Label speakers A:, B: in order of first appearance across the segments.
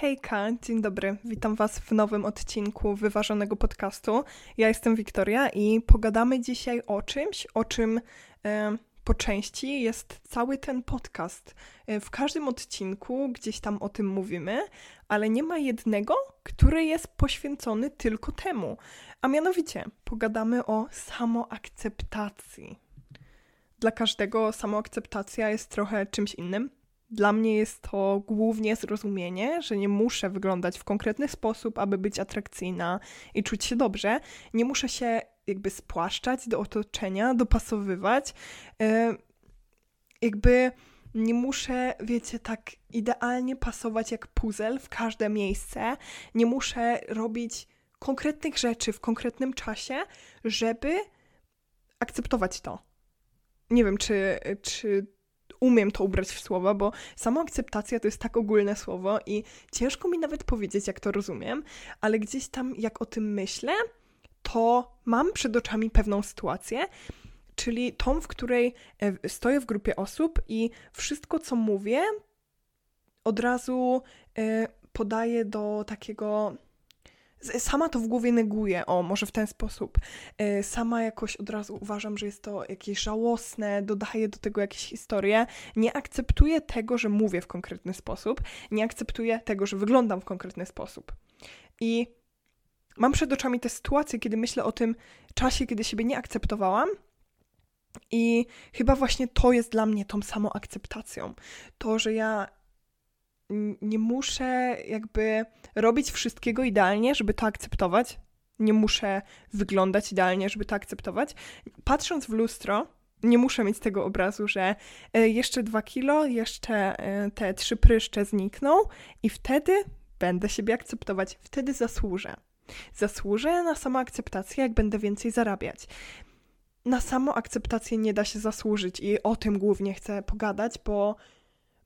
A: Hejka, dzień dobry. Witam Was w nowym odcinku Wyważonego Podcastu. Ja jestem Wiktoria i pogadamy dzisiaj o czymś, o czym e, po części jest cały ten podcast. E, w każdym odcinku gdzieś tam o tym mówimy, ale nie ma jednego, który jest poświęcony tylko temu. A mianowicie pogadamy o samoakceptacji. Dla każdego samoakceptacja jest trochę czymś innym dla mnie jest to głównie zrozumienie, że nie muszę wyglądać w konkretny sposób, aby być atrakcyjna i czuć się dobrze. Nie muszę się jakby spłaszczać do otoczenia, dopasowywać. Yy, jakby nie muszę, wiecie, tak idealnie pasować jak puzzle w każde miejsce. Nie muszę robić konkretnych rzeczy w konkretnym czasie, żeby akceptować to. Nie wiem, czy, czy umiem to ubrać w słowa, bo samoakceptacja to jest tak ogólne słowo i ciężko mi nawet powiedzieć, jak to rozumiem, ale gdzieś tam, jak o tym myślę, to mam przed oczami pewną sytuację, czyli tą, w której e, stoję w grupie osób i wszystko, co mówię, od razu e, podaję do takiego sama to w głowie neguję, o, może w ten sposób. E, sama jakoś od razu uważam, że jest to jakieś żałosne, dodaję do tego jakieś historie. Nie akceptuję tego, że mówię w konkretny sposób, nie akceptuję tego, że wyglądam w konkretny sposób. I mam przed oczami te sytuacje, kiedy myślę o tym czasie, kiedy siebie nie akceptowałam. I chyba właśnie to jest dla mnie tą samą akceptacją. To, że ja nie muszę jakby robić wszystkiego idealnie, żeby to akceptować. Nie muszę wyglądać idealnie, żeby to akceptować. Patrząc w lustro, nie muszę mieć tego obrazu, że e, jeszcze dwa kilo, jeszcze e, te trzy pryszcze znikną i wtedy będę siebie akceptować, wtedy zasłużę. Zasłużę na samoakceptację, jak będę więcej zarabiać. Na samoakceptację nie da się zasłużyć i o tym głównie chcę pogadać, bo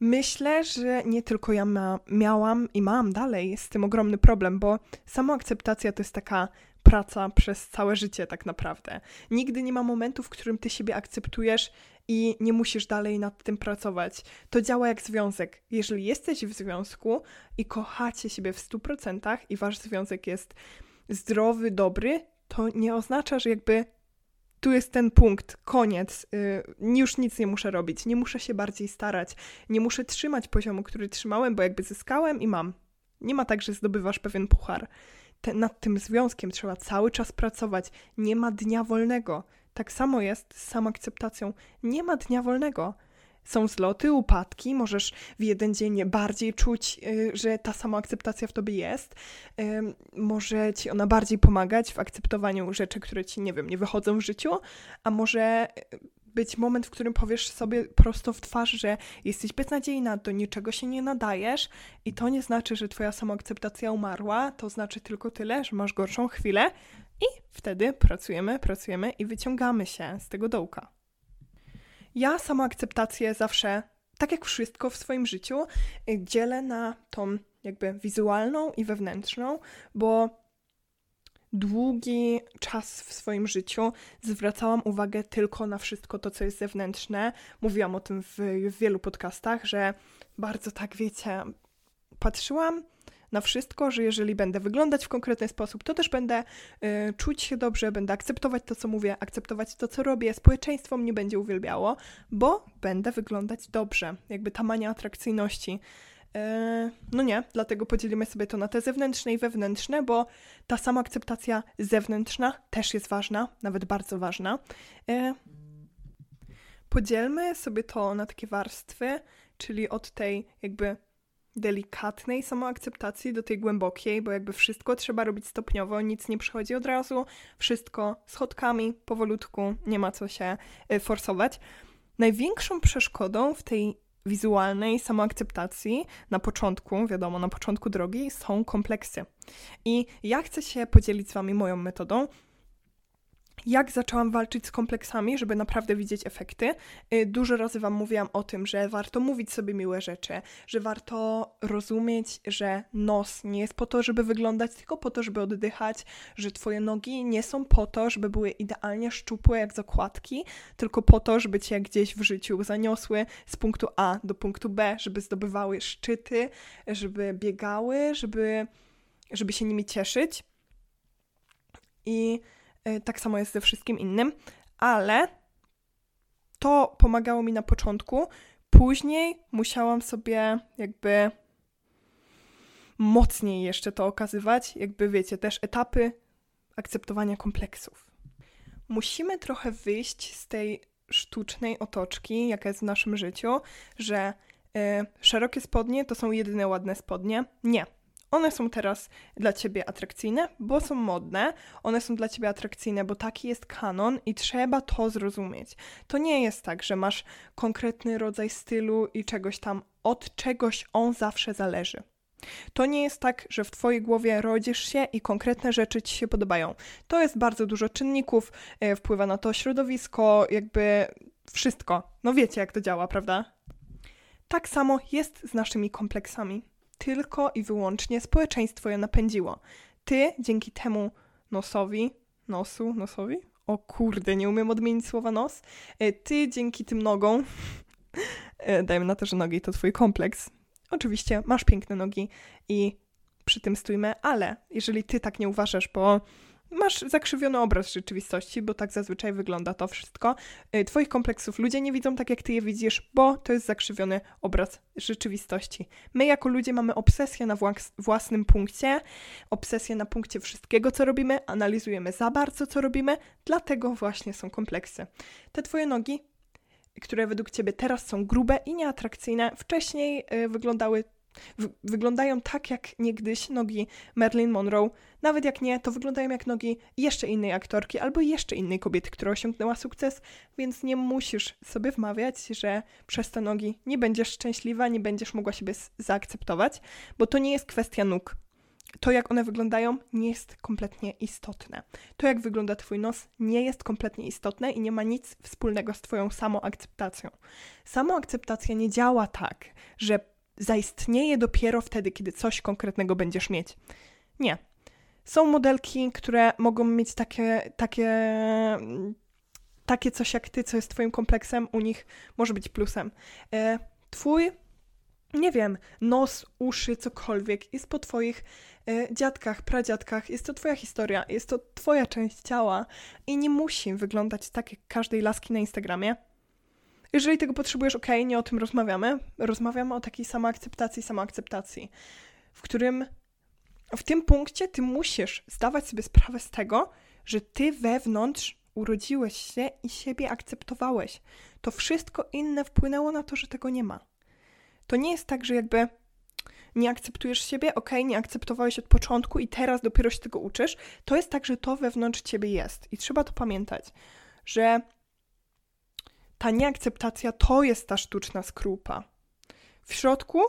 A: Myślę, że nie tylko ja ma, miałam i mam dalej z tym ogromny problem, bo samoakceptacja to jest taka praca przez całe życie tak naprawdę. Nigdy nie ma momentu, w którym ty siebie akceptujesz i nie musisz dalej nad tym pracować. To działa jak związek. Jeżeli jesteś w związku i kochacie siebie w 100% i wasz związek jest zdrowy, dobry, to nie oznacza, że jakby tu jest ten punkt, koniec, yy, już nic nie muszę robić, nie muszę się bardziej starać, nie muszę trzymać poziomu, który trzymałem, bo jakby zyskałem i mam. Nie ma tak, że zdobywasz pewien puchar. Te, nad tym związkiem trzeba cały czas pracować. Nie ma dnia wolnego. Tak samo jest z samoakceptacją. Nie ma dnia wolnego. Są zloty, upadki, możesz w jeden dzień bardziej czuć, y, że ta samoakceptacja w tobie jest. Może ci ona bardziej pomagać w akceptowaniu rzeczy, które ci, nie wiem, nie wychodzą w życiu, a może y, być moment, w którym powiesz sobie prosto w twarz, że jesteś beznadziejna, do niczego się nie nadajesz i to nie znaczy, że twoja samoakceptacja umarła, to znaczy tylko tyle, że masz gorszą chwilę i wtedy pracujemy, pracujemy i wyciągamy się z tego dołka. Ja samoakceptację zawsze, tak jak wszystko w swoim życiu, y, dzielę na tą jakby wizualną i wewnętrzną, bo długi czas w swoim życiu zwracałam uwagę tylko na wszystko to, co jest zewnętrzne. Mówiłam o tym w, w wielu podcastach, że bardzo tak, wiecie, patrzyłam na wszystko, że jeżeli będę wyglądać w konkretny sposób, to też będę y, czuć się dobrze, będę akceptować to, co mówię, akceptować to, co robię, społeczeństwo mnie będzie uwielbiało, bo będę wyglądać dobrze. Jakby ta mania atrakcyjności. Y, no nie, dlatego podzielimy sobie to na te zewnętrzne i wewnętrzne, bo ta sama akceptacja zewnętrzna też jest ważna, nawet bardzo ważna. Y, podzielmy sobie to na takie warstwy, czyli od tej jakby delikatnej samoakceptacji do tej głębokiej, bo jakby wszystko trzeba robić stopniowo, nic nie przychodzi od razu, wszystko schodkami, powolutku, nie ma co się y, forsować. Największą przeszkodą w tej wizualnej samoakceptacji na początku, wiadomo, na początku drogi są kompleksy. I ja chcę się podzielić z Wami moją metodą, jak zaczęłam walczyć z kompleksami, żeby naprawdę widzieć efekty. Y, dużo razy Wam mówiłam o tym, że warto mówić sobie miłe rzeczy, że warto rozumieć, że nos nie jest po to, żeby wyglądać, tylko po to, żeby oddychać, że Twoje nogi nie są po to, żeby były idealnie szczupłe jak zakładki, tylko po to, żeby Cię gdzieś w życiu zaniosły z punktu A do punktu B, żeby zdobywały szczyty, żeby biegały, żeby, żeby się nimi cieszyć. I tak samo jest ze wszystkim innym, ale to pomagało mi na początku. Później musiałam sobie jakby mocniej jeszcze to okazywać, jakby wiecie, też etapy akceptowania kompleksów. Musimy trochę wyjść z tej sztucznej otoczki, jaka jest w naszym życiu, że y, szerokie spodnie to są jedyne ładne spodnie. Nie, one są teraz dla ciebie atrakcyjne, bo są modne. One są dla ciebie atrakcyjne, bo taki jest kanon i trzeba to zrozumieć. To nie jest tak, że masz konkretny rodzaj stylu i czegoś tam, od czegoś on zawsze zależy. To nie jest tak, że w Twojej głowie rodzisz się i konkretne rzeczy Ci się podobają. To jest bardzo dużo czynników, yy, wpływa na to środowisko, jakby wszystko. No wiecie, jak to działa, prawda? Tak samo jest z naszymi kompleksami tylko i wyłącznie społeczeństwo je napędziło. Ty dzięki temu nosowi, nosu, nosowi? O kurde, nie umiem odmienić słowa nos. E, ty dzięki tym nogom, e, dajmy na to, że nogi to twój kompleks. Oczywiście masz piękne nogi i przy tym stójmy, ale jeżeli ty tak nie uważasz, bo masz zakrzywiony obraz rzeczywistości, bo tak zazwyczaj wygląda to wszystko. Y, twoich kompleksów ludzie nie widzą tak, jak ty je widzisz, bo to jest zakrzywiony obraz rzeczywistości. My jako ludzie mamy obsesję na własnym punkcie, obsesję na punkcie wszystkiego, co robimy, analizujemy za bardzo, co robimy, dlatego właśnie są kompleksy. Te twoje nogi, które według ciebie teraz są grube i nieatrakcyjne, wcześniej y, wyglądały wyglądają tak jak niegdyś nogi Marilyn Monroe. Nawet jak nie, to wyglądają jak nogi jeszcze innej aktorki albo jeszcze innej kobiety, która osiągnęła sukces, więc nie musisz sobie wmawiać, że przez te nogi nie będziesz szczęśliwa, nie będziesz mogła siebie zaakceptować, bo to nie jest kwestia nóg. To, jak one wyglądają, nie jest kompletnie istotne. To, jak wygląda Twój nos, nie jest kompletnie istotne i nie ma nic wspólnego z Twoją samoakceptacją. Samoakceptacja nie działa tak, że zaistnieje dopiero wtedy, kiedy coś konkretnego będziesz mieć. Nie. Są modelki, które mogą mieć takie, takie, takie coś jak ty, co jest twoim kompleksem, u nich może być plusem. E, twój, nie wiem, nos, uszy, cokolwiek jest po twoich e, dziadkach, pradziadkach, jest to twoja historia, jest to twoja część ciała i nie musi wyglądać tak jak każdej laski na Instagramie, jeżeli tego potrzebujesz, ok, nie o tym rozmawiamy. Rozmawiamy o takiej samoakceptacji, samoakceptacji, w którym w tym punkcie ty musisz zdawać sobie sprawę z tego, że ty wewnątrz urodziłeś się i siebie akceptowałeś. To wszystko inne wpłynęło na to, że tego nie ma. To nie jest tak, że jakby nie akceptujesz siebie, ok, nie akceptowałeś od początku i teraz dopiero się tego uczysz. To jest tak, że to wewnątrz ciebie jest i trzeba to pamiętać, że ta nieakceptacja to jest ta sztuczna skrupa. W środku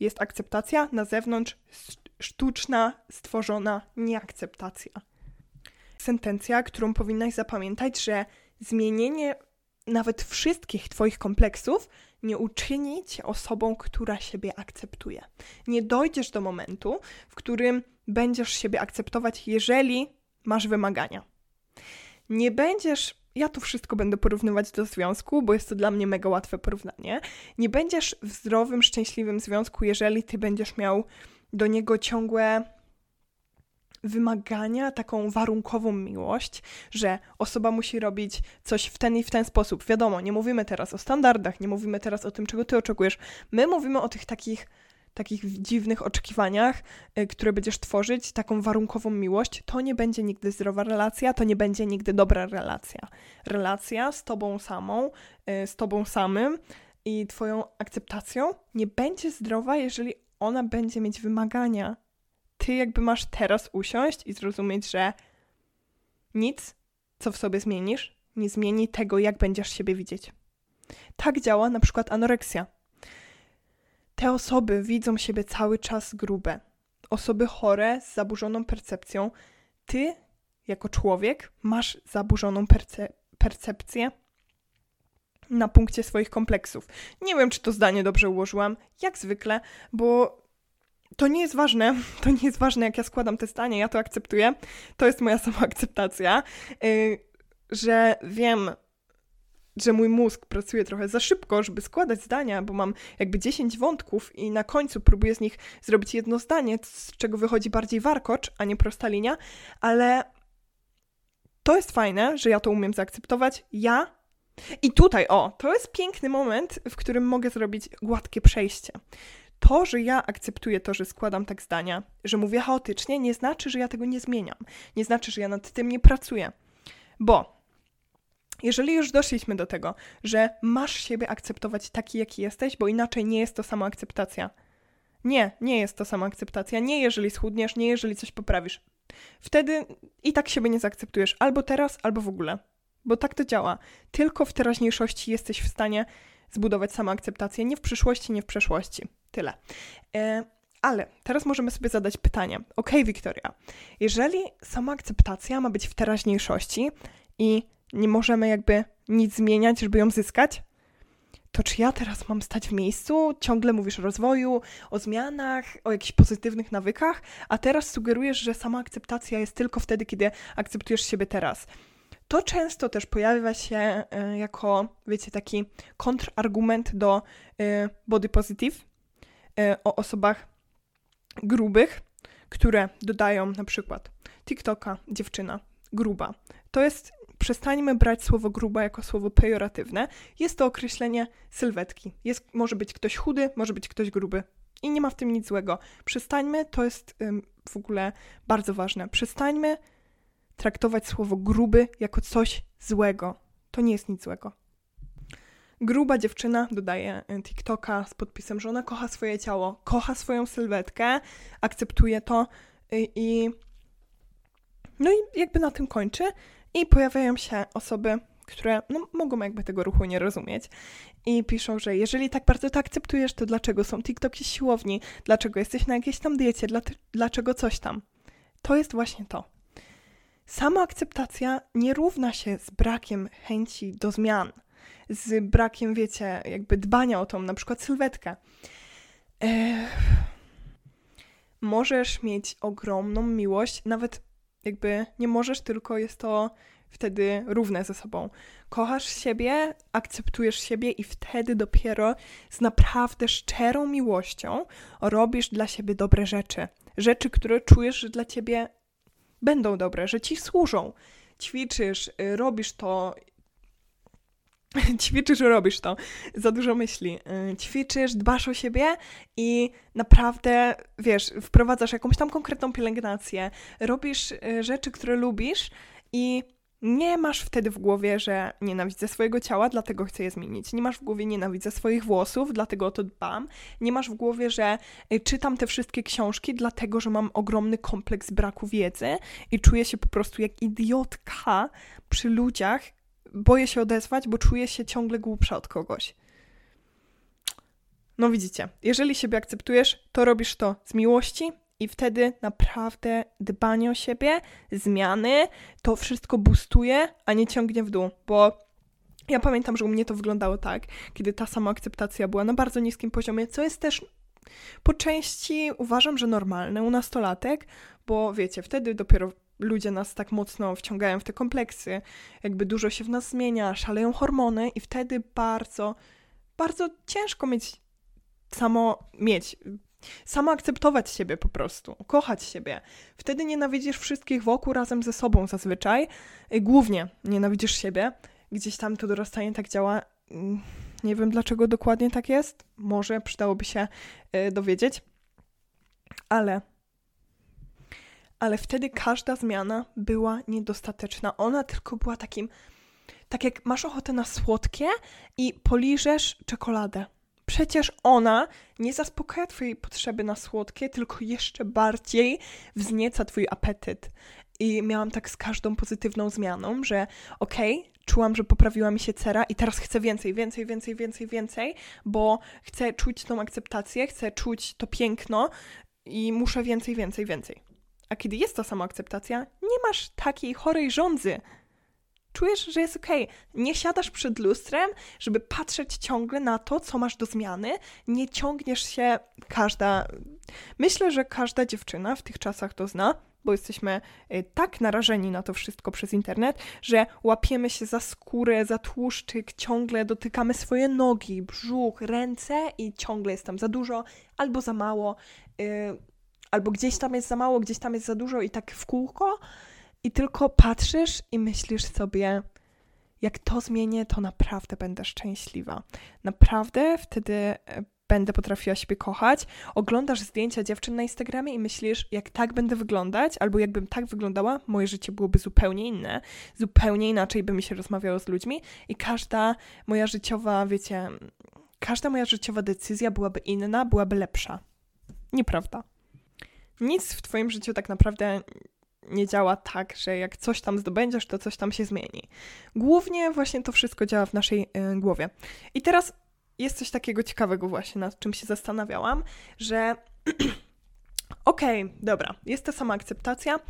A: jest akceptacja, na zewnątrz sztuczna, stworzona nieakceptacja. Sentencja, którą powinnaś zapamiętać, że zmienienie nawet wszystkich Twoich kompleksów nie uczyni Cię osobą, która siebie akceptuje. Nie dojdziesz do momentu, w którym będziesz siebie akceptować, jeżeli masz wymagania. Nie będziesz ja to wszystko będę porównywać do związku, bo jest to dla mnie mega łatwe porównanie. Nie będziesz w zdrowym, szczęśliwym związku, jeżeli ty będziesz miał do niego ciągłe wymagania, taką warunkową miłość, że osoba musi robić coś w ten i w ten sposób. Wiadomo, nie mówimy teraz o standardach, nie mówimy teraz o tym, czego ty oczekujesz. My mówimy o tych takich takich dziwnych oczekiwaniach, y, które będziesz tworzyć, taką warunkową miłość, to nie będzie nigdy zdrowa relacja, to nie będzie nigdy dobra relacja. Relacja z tobą samą, y, z tobą samym i twoją akceptacją nie będzie zdrowa, jeżeli ona będzie mieć wymagania. Ty jakby masz teraz usiąść i zrozumieć, że nic, co w sobie zmienisz, nie zmieni tego, jak będziesz siebie widzieć. Tak działa na przykład anoreksja te osoby widzą siebie cały czas grube. Osoby chore z zaburzoną percepcją. Ty jako człowiek masz zaburzoną perce percepcję na punkcie swoich kompleksów. Nie wiem, czy to zdanie dobrze ułożyłam, jak zwykle, bo to nie jest ważne, to nie jest ważne, jak ja składam te zdania, ja to akceptuję. To jest moja sama akceptacja, yy, że wiem, że mój mózg pracuje trochę za szybko, żeby składać zdania, bo mam jakby 10 wątków i na końcu próbuję z nich zrobić jedno zdanie, z czego wychodzi bardziej warkocz, a nie prosta linia, ale to jest fajne, że ja to umiem zaakceptować. Ja i tutaj, o, to jest piękny moment, w którym mogę zrobić gładkie przejście. To, że ja akceptuję to, że składam tak zdania, że mówię chaotycznie, nie znaczy, że ja tego nie zmieniam. Nie znaczy, że ja nad tym nie pracuję. Bo jeżeli już doszliśmy do tego, że masz siebie akceptować taki, jaki jesteś, bo inaczej nie jest to sama akceptacja. Nie, nie jest to sama akceptacja. Nie jeżeli schudniesz, nie jeżeli coś poprawisz. Wtedy i tak siebie nie zaakceptujesz albo teraz, albo w ogóle. Bo tak to działa. Tylko w teraźniejszości jesteś w stanie zbudować samoakceptację, nie w przyszłości, nie w przeszłości. Tyle. E, ale teraz możemy sobie zadać pytanie. Ok, Wiktoria, jeżeli samoakceptacja ma być w teraźniejszości i nie możemy jakby nic zmieniać, żeby ją zyskać, to czy ja teraz mam stać w miejscu? Ciągle mówisz o rozwoju, o zmianach, o jakichś pozytywnych nawykach, a teraz sugerujesz, że sama akceptacja jest tylko wtedy, kiedy akceptujesz siebie teraz. To często też pojawia się y, jako, wiecie, taki kontrargument do y, body positive y, o osobach grubych, które dodają na przykład TikToka, dziewczyna, gruba. To jest przestańmy brać słowo gruba jako słowo pejoratywne. Jest to określenie sylwetki. Jest, może być ktoś chudy, może być ktoś gruby. I nie ma w tym nic złego. Przestańmy, to jest ym, w ogóle bardzo ważne. Przestańmy traktować słowo gruby jako coś złego. To nie jest nic złego. Gruba dziewczyna dodaje y, TikToka z podpisem, że ona kocha swoje ciało, kocha swoją sylwetkę, akceptuje to y, i no i jakby na tym kończy. I pojawiają się osoby, które no, mogą jakby tego ruchu nie rozumieć i piszą, że jeżeli tak bardzo to akceptujesz, to dlaczego są TikToki siłowni, dlaczego jesteś na jakiejś tam diecie, dlaczego coś tam. To jest właśnie to. Sama akceptacja nie równa się z brakiem chęci do zmian, z brakiem, wiecie, jakby dbania o tą na przykład sylwetkę. Ech. Możesz mieć ogromną miłość, nawet jakby nie możesz, tylko jest to wtedy równe ze sobą. Kochasz siebie, akceptujesz siebie i wtedy dopiero z naprawdę szczerą miłością robisz dla siebie dobre rzeczy. Rzeczy, które czujesz, że dla ciebie będą dobre, że ci służą. Ćwiczysz, y, robisz to. Ćwiczysz, robisz to. Za dużo myśli. Y, ćwiczysz, dbasz o siebie i naprawdę, wiesz, wprowadzasz jakąś tam konkretną pielęgnację. Robisz y, rzeczy, które lubisz i nie masz wtedy w głowie, że nienawidzę swojego ciała, dlatego chcę je zmienić. Nie masz w głowie nienawidzę swoich włosów, dlatego o to dbam. Nie masz w głowie, że y, czytam te wszystkie książki, dlatego że mam ogromny kompleks braku wiedzy i czuję się po prostu jak idiotka przy ludziach. Boję się odezwać, bo czuję się ciągle głupsza od kogoś. No widzicie, jeżeli siebie akceptujesz, to robisz to z miłości, i wtedy naprawdę dbanie o siebie, zmiany, to wszystko boostuje, a nie ciągnie w dół, bo ja pamiętam, że u mnie to wyglądało tak, kiedy ta sama akceptacja była na bardzo niskim poziomie, co jest też po części uważam, że normalne u nastolatek, bo wiecie, wtedy dopiero ludzie nas tak mocno wciągają w te kompleksy, jakby dużo się w nas zmienia, szaleją hormony i wtedy bardzo, bardzo ciężko mieć samo mieć Samo akceptować siebie po prostu, kochać siebie. Wtedy nienawidzisz wszystkich wokół razem ze sobą zazwyczaj. Głównie nienawidzisz siebie. Gdzieś tam to dorastanie tak działa. Mm, nie wiem dlaczego dokładnie tak jest. Może przydałoby się y, dowiedzieć. Ale ale wtedy każda zmiana była niedostateczna. Ona tylko była takim, tak jak masz ochotę na słodkie i poliżesz czekoladę. Przecież ona nie zaspokaja Twojej potrzeby na słodkie, tylko jeszcze bardziej wznieca Twój apetyt. I miałam tak z każdą pozytywną zmianą, że okej, okay, czułam, że poprawiła mi się cera i teraz chcę więcej, więcej, więcej, więcej, więcej, bo chcę czuć tą akceptację, chcę czuć to piękno i muszę więcej, więcej, więcej. A kiedy jest ta samoakceptacja, nie masz takiej chorej żądzy. Czujesz, że jest okej. Okay. Nie siadasz przed lustrem, żeby patrzeć ciągle na to, co masz do zmiany. Nie ciągniesz się każda. Myślę, że każda dziewczyna w tych czasach to zna, bo jesteśmy y, tak narażeni na to wszystko przez internet, że łapiemy się za skórę, za tłuszczyk, ciągle dotykamy swoje nogi, brzuch, ręce i ciągle jest tam za dużo albo za mało, yy, albo gdzieś tam jest za mało, gdzieś tam jest za dużo i tak w kółko. I tylko patrzysz i myślisz sobie, jak to zmienię, to naprawdę będę szczęśliwa. Naprawdę wtedy e, będę potrafiła siebie kochać. Oglądasz zdjęcia dziewczyn na Instagramie i myślisz, jak tak będę wyglądać, albo jakbym tak wyglądała, moje życie byłoby zupełnie inne. Zupełnie inaczej by mi się rozmawiało z ludźmi i każda moja życiowa, wiecie, każda moja życiowa decyzja byłaby inna, byłaby lepsza. Nieprawda. Nic w Twoim życiu tak naprawdę nie działa tak, że jak coś tam zdobędziesz, to coś tam się zmieni. Głównie właśnie to wszystko działa w naszej y, głowie. I teraz jest coś takiego ciekawego właśnie, nad czym się zastanawiałam, że okej, okay, dobra, jest ta sama akceptacja,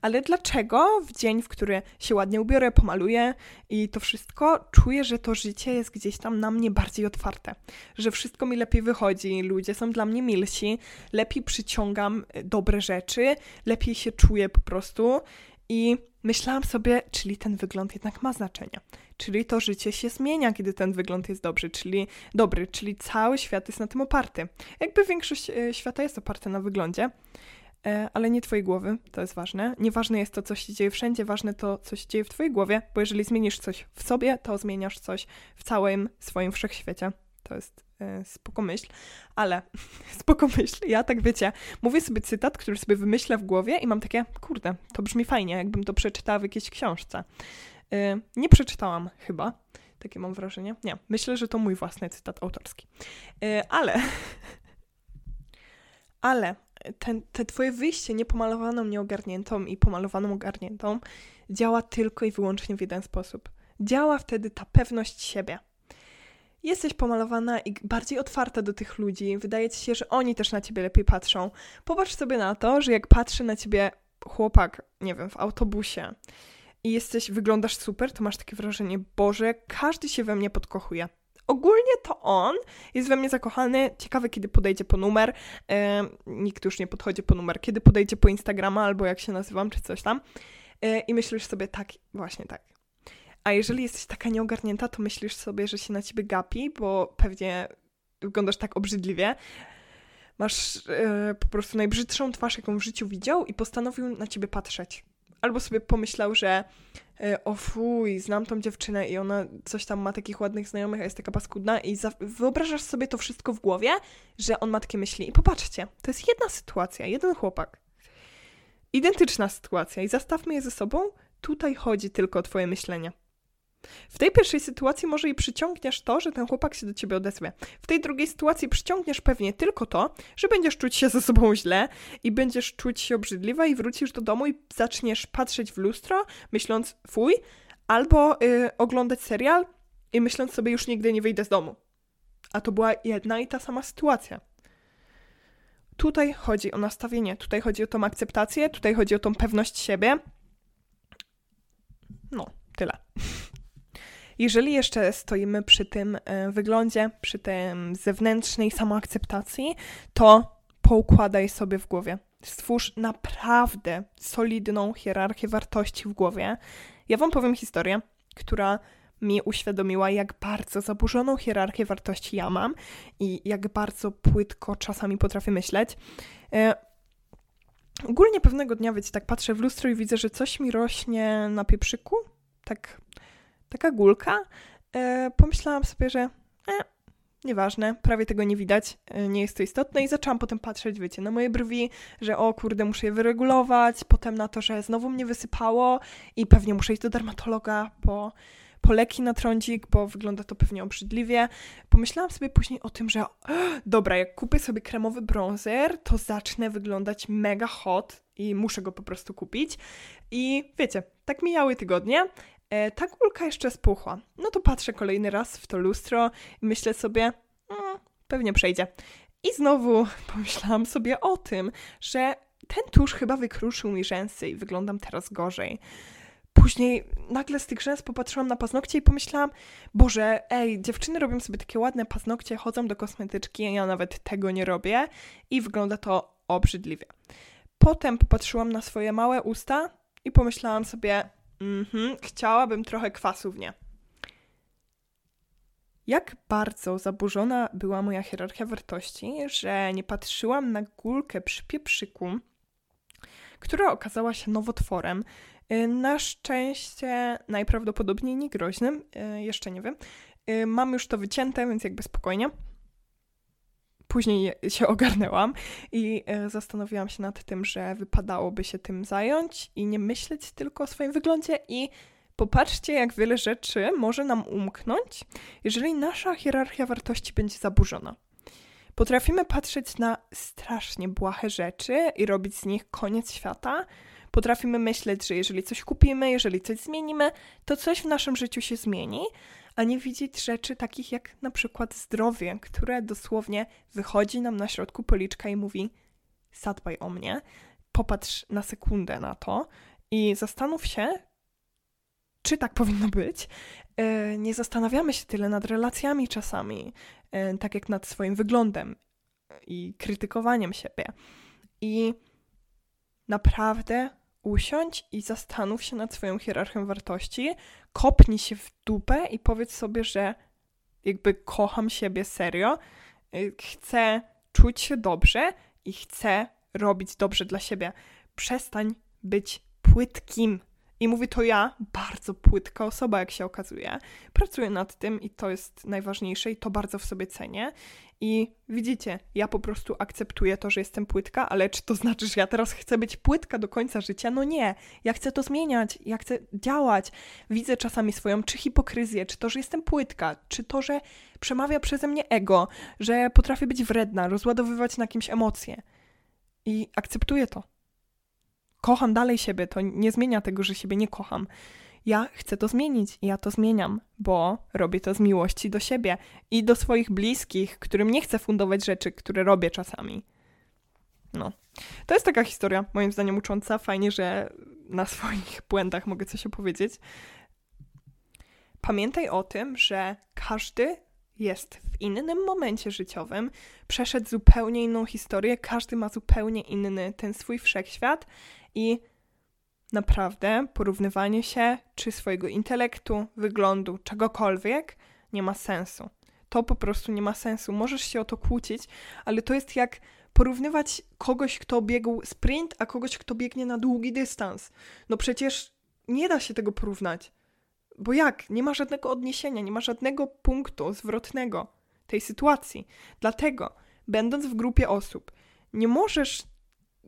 A: ale dlaczego w dzień, w który się ładnie ubiorę, pomaluję i to wszystko, czuję, że to życie jest gdzieś tam na mnie bardziej otwarte, że wszystko mi lepiej wychodzi, ludzie są dla mnie milsi, lepiej przyciągam e, dobre rzeczy, lepiej się czuję po prostu i myślałam sobie, czyli ten wygląd jednak ma znaczenie. Czyli to życie się zmienia, kiedy ten wygląd jest dobry, czyli dobry, czyli cały świat jest na tym oparty. Jakby większość e, świata jest oparta na wyglądzie, e, ale nie twojej głowy, to jest ważne. Nieważne jest to, co się dzieje wszędzie, ważne to, co się dzieje w twojej głowie, bo jeżeli zmienisz coś w sobie, to zmieniasz coś w całym swoim wszechświecie. To jest spoko myśl, ale spoko myśl. Ja tak wiecie, mówię sobie cytat, który sobie wymyślę w głowie i mam takie, kurde, to brzmi fajnie, jakbym to przeczytała w jakiejś książce. E, nie przeczytałam chyba, takie mam wrażenie. Nie, myślę, że to mój własny cytat autorski. E, ale, ale ten, te twoje wyjście niepomalowaną, nieogarniętą i pomalowaną, ogarniętą działa tylko i wyłącznie w jeden sposób. Działa wtedy ta pewność siebie jesteś pomalowana i bardziej otwarta do tych ludzi. Wydaje ci się, że oni też na ciebie lepiej patrzą. Popatrz sobie na to, że jak patrzy na ciebie chłopak, nie wiem, w autobusie i jesteś, wyglądasz super, to masz takie wrażenie, Boże, każdy się we mnie podkochuje. Ogólnie to on jest we mnie zakochany. Ciekawe, kiedy podejdzie po numer. Yy, nikt już nie podchodzi po numer. Kiedy podejdzie po Instagrama albo jak się nazywam, czy coś tam. Yy, I myślisz sobie, tak, właśnie tak. A jeżeli jesteś taka nieogarnięta, to myślisz sobie, że się na ciebie gapi, bo pewnie wyglądasz tak obrzydliwie. Masz yy, po prostu najbrzydszą twarz, jaką w życiu widział i postanowił na ciebie patrzeć. Albo sobie pomyślał, że yy, o fuj, znam tą dziewczynę i ona coś tam ma takich ładnych znajomych, a jest taka paskudna i wyobrażasz sobie to wszystko w głowie, że on ma takie myśli. I popatrzcie, to jest jedna sytuacja, jeden chłopak. Identyczna sytuacja i zastawmy je ze sobą. Tutaj chodzi tylko o twoje myślenie. W tej pierwszej sytuacji może i przyciągniesz to, że ten chłopak się do ciebie odezwie. W tej drugiej sytuacji przyciągniesz pewnie tylko to, że będziesz czuć się ze sobą źle i będziesz czuć się obrzydliwa i wrócisz do domu i zaczniesz patrzeć w lustro, myśląc fuj, albo yy, oglądać serial i myśląc sobie już nigdy nie wyjdę z domu. A to była jedna i ta sama sytuacja. Tutaj chodzi o nastawienie, tutaj chodzi o tą akceptację, tutaj chodzi o tą pewność siebie. No. Jeżeli jeszcze stoimy przy tym e, wyglądzie, przy tym zewnętrznej samoakceptacji, to poukładaj sobie w głowie. Stwórz naprawdę solidną hierarchię wartości w głowie. Ja Wam powiem historię, która mi uświadomiła, jak bardzo zaburzoną hierarchię wartości ja mam i jak bardzo płytko czasami potrafię myśleć. E, ogólnie pewnego dnia, wiecie, tak patrzę w lustro i widzę, że coś mi rośnie na pieprzyku. Tak taka gulka, e, pomyślałam sobie, że e, nieważne, prawie tego nie widać, e, nie jest to istotne i zaczęłam potem patrzeć, wiecie, na moje brwi, że o kurde, muszę je wyregulować, potem na to, że znowu mnie wysypało i pewnie muszę iść do dermatologa, bo po leki na trądzik, bo wygląda to pewnie obrzydliwie. Pomyślałam sobie później o tym, że dobra, jak kupię sobie kremowy bronzer, to zacznę wyglądać mega hot i muszę go po prostu kupić. I wiecie, tak mijały tygodnie E, ta kulka jeszcze spuchła. No to patrzę kolejny raz w to lustro i myślę sobie, mm, pewnie przejdzie. I znowu pomyślałam sobie o tym, że ten tusz chyba wykruszył mi rzęsy i wyglądam teraz gorzej. Później nagle z tych rzęs popatrzyłam na paznokcie i pomyślałam, Boże, ej, dziewczyny robią sobie takie ładne paznokcie, chodzą do kosmetyczki, ja nawet tego nie robię i wygląda to obrzydliwie. Potem popatrzyłam na swoje małe usta i pomyślałam sobie, mhm, chciałabym trochę kwasu w nie. Jak bardzo zaburzona była moja hierarchia wartości, że nie patrzyłam na gulkę przy pieprzyku, która okazała się nowotworem. Y, na szczęście najprawdopodobniej nie groźnym, y, jeszcze nie wiem. Y, mam już to wycięte, więc jakby spokojnie. Później się ogarnęłam i zastanowiłam się nad tym, że wypadałoby się tym zająć i nie myśleć tylko o swoim wyglądzie i Popatrzcie, jak wiele rzeczy może nam umknąć, jeżeli nasza hierarchia wartości będzie zaburzona. Potrafimy patrzeć na strasznie błahe rzeczy i robić z nich koniec świata. Potrafimy myśleć, że jeżeli coś kupimy, jeżeli coś zmienimy, to coś w naszym życiu się zmieni, a nie widzieć rzeczy takich jak na przykład zdrowie, które dosłownie wychodzi nam na środku policzka i mówi: zadbaj o mnie, popatrz na sekundę na to i zastanów się, czy tak powinno być. E, nie zastanawiamy się tyle nad relacjami czasami, e, tak jak nad swoim wyglądem i krytykowaniem siebie. I naprawdę usiądź i zastanów się nad swoją hierarchią wartości, kopnij się w dupę i powiedz sobie, że jakby kocham siebie serio, e, chcę czuć się dobrze i chcę robić dobrze dla siebie. Przestań być płytkim i mówi to ja, bardzo płytka osoba, jak się okazuje. Pracuję nad tym i to jest najważniejsze i to bardzo w sobie cenię. I widzicie, ja po prostu akceptuję to, że jestem płytka, ale czy to znaczy, że ja teraz chcę być płytka do końca życia? No nie. Ja chcę to zmieniać, ja chcę działać. Widzę czasami swoją czy hipokryzję, czy to, że jestem płytka, czy to, że przemawia przeze mnie ego, że potrafię być wredna, rozładowywać na kimś emocje. I akceptuję to kocham dalej siebie, to nie zmienia tego, że siebie nie kocham. Ja chcę to zmienić i ja to zmieniam, bo robię to z miłości do siebie i do swoich bliskich, którym nie chcę fundować rzeczy, które robię czasami. No. To jest taka historia, moim zdaniem, ucząca. Fajnie, że na swoich błędach mogę coś opowiedzieć. Pamiętaj o tym, że każdy jest w innym momencie życiowym, przeszedł zupełnie inną historię, każdy ma zupełnie inny ten swój wszechświat i naprawdę porównywanie się czy swojego intelektu, wyglądu, czegokolwiek nie ma sensu. To po prostu nie ma sensu. Możesz się o to kłócić, ale to jest jak porównywać kogoś, kto biegł sprint, a kogoś, kto biegnie na długi dystans. No przecież nie da się tego porównać. Bo jak? Nie ma żadnego odniesienia, nie ma żadnego punktu zwrotnego tej sytuacji. Dlatego, będąc w grupie osób, nie możesz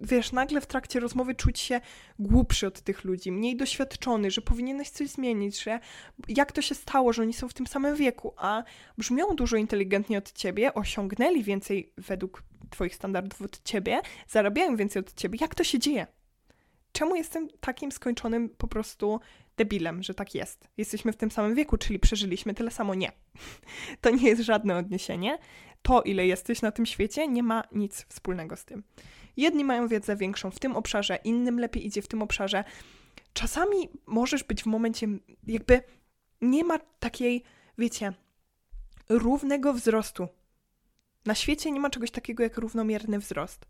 A: wiesz, nagle w trakcie rozmowy czuć się głupszy od tych ludzi, mniej doświadczony, że powinieneś coś zmienić, że jak to się stało, że oni są w tym samym wieku, a brzmią dużo inteligentniej od ciebie, osiągnęli więcej według twoich standardów od ciebie, zarabiają więcej od ciebie. Jak to się dzieje? Czemu jestem takim skończonym po prostu debilem, że tak jest? Jesteśmy w tym samym wieku, czyli przeżyliśmy tyle samo. Nie. To nie jest żadne odniesienie. To, ile jesteś na tym świecie, nie ma nic wspólnego z tym. Jedni mają wiedzę większą w tym obszarze, innym lepiej idzie w tym obszarze. Czasami możesz być w momencie, jakby nie ma takiej, wiecie, równego wzrostu. Na świecie nie ma czegoś takiego jak równomierny wzrost.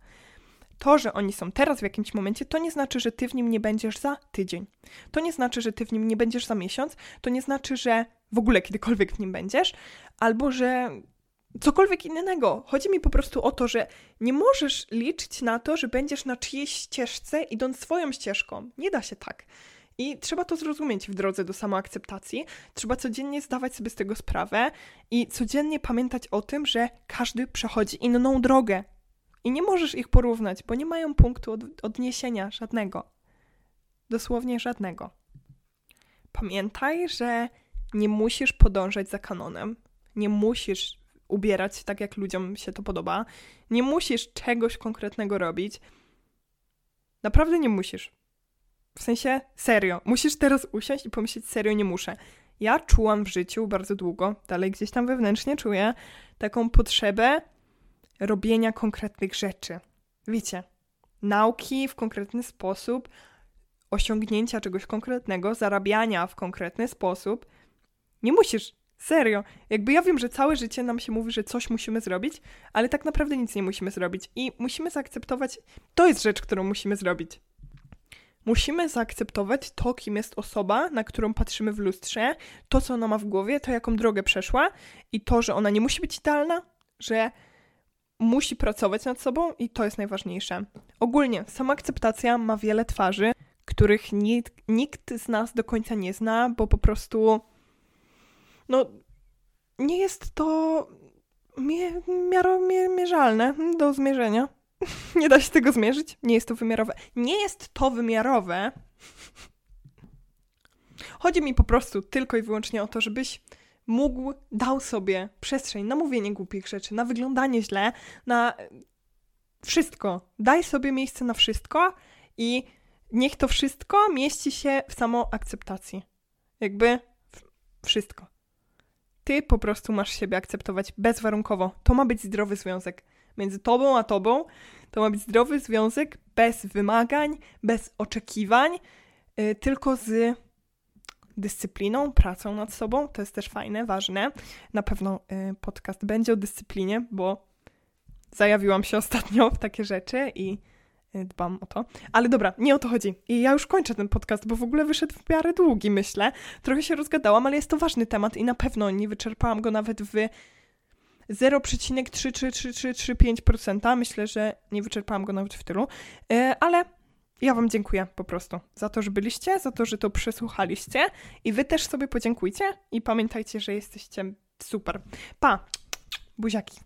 A: To, że oni są teraz w jakimś momencie, to nie znaczy, że ty w nim nie będziesz za tydzień. To nie znaczy, że ty w nim nie będziesz za miesiąc. To nie znaczy, że w ogóle kiedykolwiek w nim będziesz, albo że cokolwiek innego. Chodzi mi po prostu o to, że nie możesz liczyć na to, że będziesz na czyjejś ścieżce, idąc swoją ścieżką. Nie da się tak. I trzeba to zrozumieć w drodze do samoakceptacji. Trzeba codziennie zdawać sobie z tego sprawę i codziennie pamiętać o tym, że każdy przechodzi inną drogę. I nie możesz ich porównać, bo nie mają punktu od odniesienia żadnego. Dosłownie żadnego. Pamiętaj, że nie musisz podążać za kanonem. Nie musisz ubierać tak, jak ludziom się to podoba. Nie musisz czegoś konkretnego robić. Naprawdę nie musisz. W sensie, serio. Musisz teraz usiąść i pomyśleć, serio, nie muszę. Ja czułam w życiu bardzo długo, dalej gdzieś tam wewnętrznie czuję taką potrzebę robienia konkretnych rzeczy. Wiecie, nauki w konkretny sposób, osiągnięcia czegoś konkretnego, zarabiania w konkretny sposób. Nie musisz, serio. Jakby ja wiem, że całe życie nam się mówi, że coś musimy zrobić, ale tak naprawdę nic nie musimy zrobić. I musimy zaakceptować, to jest rzecz, którą musimy zrobić. Musimy zaakceptować to, kim jest osoba, na którą patrzymy w lustrze, to, co ona ma w głowie, to, jaką drogę przeszła i to, że ona nie musi być idealna, że musi pracować nad sobą i to jest najważniejsze. Ogólnie, sama akceptacja ma wiele twarzy, których nikt, nikt z nas do końca nie zna, bo po prostu no nie jest to mierzalne do zmierzenia. nie da się tego zmierzyć. Nie jest to wymiarowe. Nie jest to wymiarowe. Chodzi mi po prostu tylko i wyłącznie o to, żebyś mógł, dał sobie przestrzeń na mówienie głupich rzeczy, na wyglądanie źle, na wszystko. Daj sobie miejsce na wszystko i niech to wszystko mieści się w samoakceptacji. Jakby wszystko. Ty po prostu masz siebie akceptować bezwarunkowo. To ma być zdrowy związek między tobą a tobą. To ma być zdrowy związek bez wymagań, bez oczekiwań, yy, tylko z dyscypliną, pracą nad sobą. To jest też fajne, ważne. Na pewno yy, podcast będzie o dyscyplinie, bo zajawiłam się ostatnio w takie rzeczy i y, dbam o to. Ale dobra, nie o to chodzi. I ja już kończę ten podcast, bo w ogóle wyszedł w miarę długi, myślę. Trochę się rozgadałam, ale jest to ważny temat i na pewno nie wyczerpałam go nawet w 0,33335%. Myślę, że nie wyczerpałam go nawet w tylu. E, ale ja Wam dziękuję po prostu za to, że byliście, za to, że to przesłuchaliście i Wy też sobie podziękujcie i pamiętajcie, że jesteście super. Pa! Buziaki.